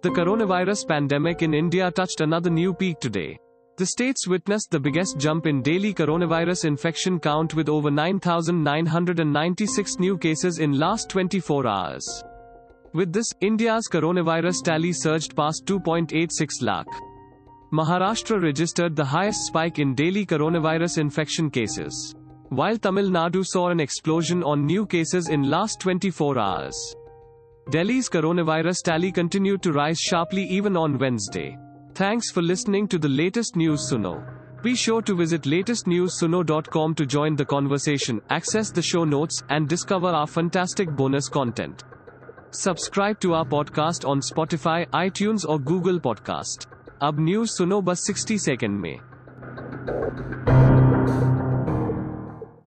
The coronavirus pandemic in India touched another new peak today. The states witnessed the biggest jump in daily coronavirus infection count with over 9,996 new cases in last 24 hours. With this, India's coronavirus tally surged past 2.86 lakh. Maharashtra registered the highest spike in daily coronavirus infection cases. While Tamil Nadu saw an explosion on new cases in last 24 hours. Delhi's coronavirus tally continued to rise sharply even on Wednesday. Thanks for listening to the latest news Suno. Be sure to visit latestnewsuno.com to join the conversation, access the show notes, and discover our fantastic bonus content. Subscribe to our podcast on Spotify, iTunes or Google Podcast. अब news सुनो बस 60 second में